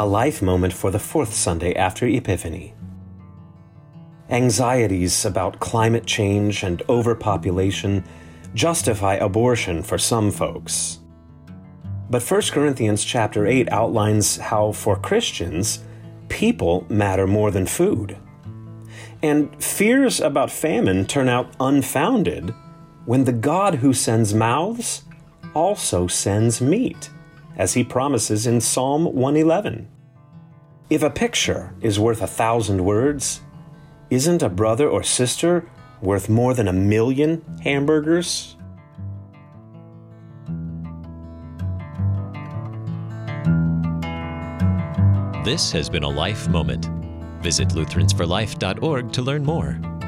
a life moment for the fourth Sunday after Epiphany. Anxieties about climate change and overpopulation justify abortion for some folks. But 1 Corinthians chapter 8 outlines how for Christians, people matter more than food. And fears about famine turn out unfounded when the God who sends mouths also sends meat, as he promises in Psalm 111. If a picture is worth a thousand words, isn't a brother or sister worth more than a million hamburgers? This has been a Life Moment. Visit Lutheransforlife.org to learn more.